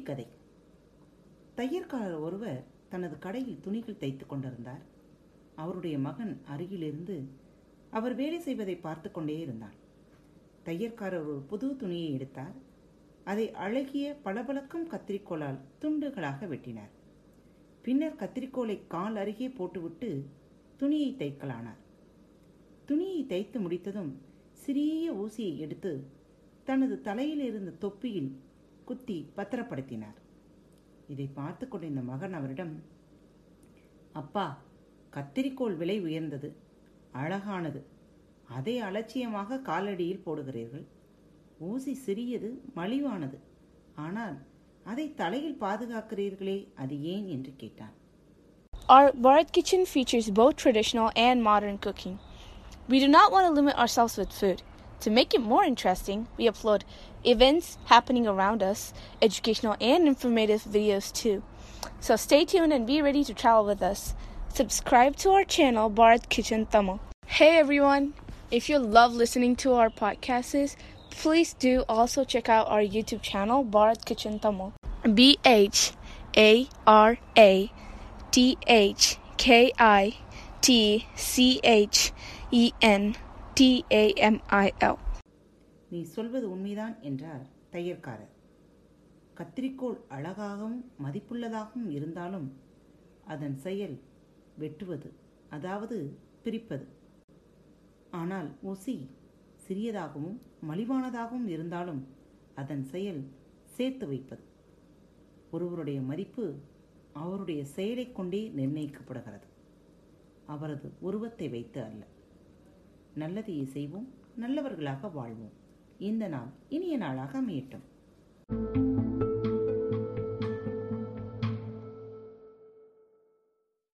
கதை தையற்காரர் ஒருவர் தனது கடையில் துணிகள் தைத்துக் கொண்டிருந்தார். அவருடைய மகன் அருகிலிருந்து அவர் வேலை செய்வதை பார்த்து கொண்டே இருந்தான் தையற்காரர் ஒரு புது துணியை எடுத்தார். அதை அழகிய பளபளக்கும் கத்திரிக்கோலால் துண்டுகளாக வெட்டினார். பின்னர் கத்திரிக்கோலை கால் அருகே போட்டுவிட்டு துணியை தைக்கலானார். துணியை தைத்து முடித்ததும் சிறிய ஊசியை எடுத்து தனது தலையில் இருந்த தொப்பியில் குத்தி பத்திரப்படுத்தினார். இதை பார்த்து கொண்டிருந்த மகன் அவரிடம் அப்பா கத்திரிக்கோள் விலை உயர்ந்தது. அழகானது. அதை அலட்சியமாக காலடியில் போடுகிறீர்கள். ஊசி சிறியது மலிவானது. ஆனால் அதை தலையில் பாதுகாக்கிறீர்களே அது ஏன்? என்று கேட்டான். Our Bharat Kitchen features both traditional and modern cooking. We do not want to limit ourselves with food. To make it more interesting, we upload events happening around us, educational and informative videos too. So stay tuned and be ready to travel with us. Subscribe to our channel, Bharat Kitchen Tamil. Hey everyone! If you love listening to our podcasts, please do also check out our YouTube channel, Bharat Kitchen Tamil. B H A R A T H K I T C H E N டிஏஎம்ஐஎல் நீ சொல்வது உண்மைதான் என்றார் தையற்காரர். கத்திரிக்கோள் அழகாகவும் மதிப்புள்ளதாகவும் இருந்தாலும் அதன் செயல் வெட்டுவது அதாவது பிரிப்பது. ஆனால் ஊசி சிறியதாகவும் மலிவானதாகவும் இருந்தாலும் அதன் செயல் சேர்த்து வைப்பது. ஒருவருடைய மதிப்பு அவருடைய செயலைக் கொண்டே நிர்ணயிக்கப்படுகிறது. அவரது உருவத்தை வைத்து அல்ல. நல்லதையே செய்வோம் நல்லவர்களாக வாழ்வோம். இந்த நாள் இனிய நாளாக அமையட்டும்.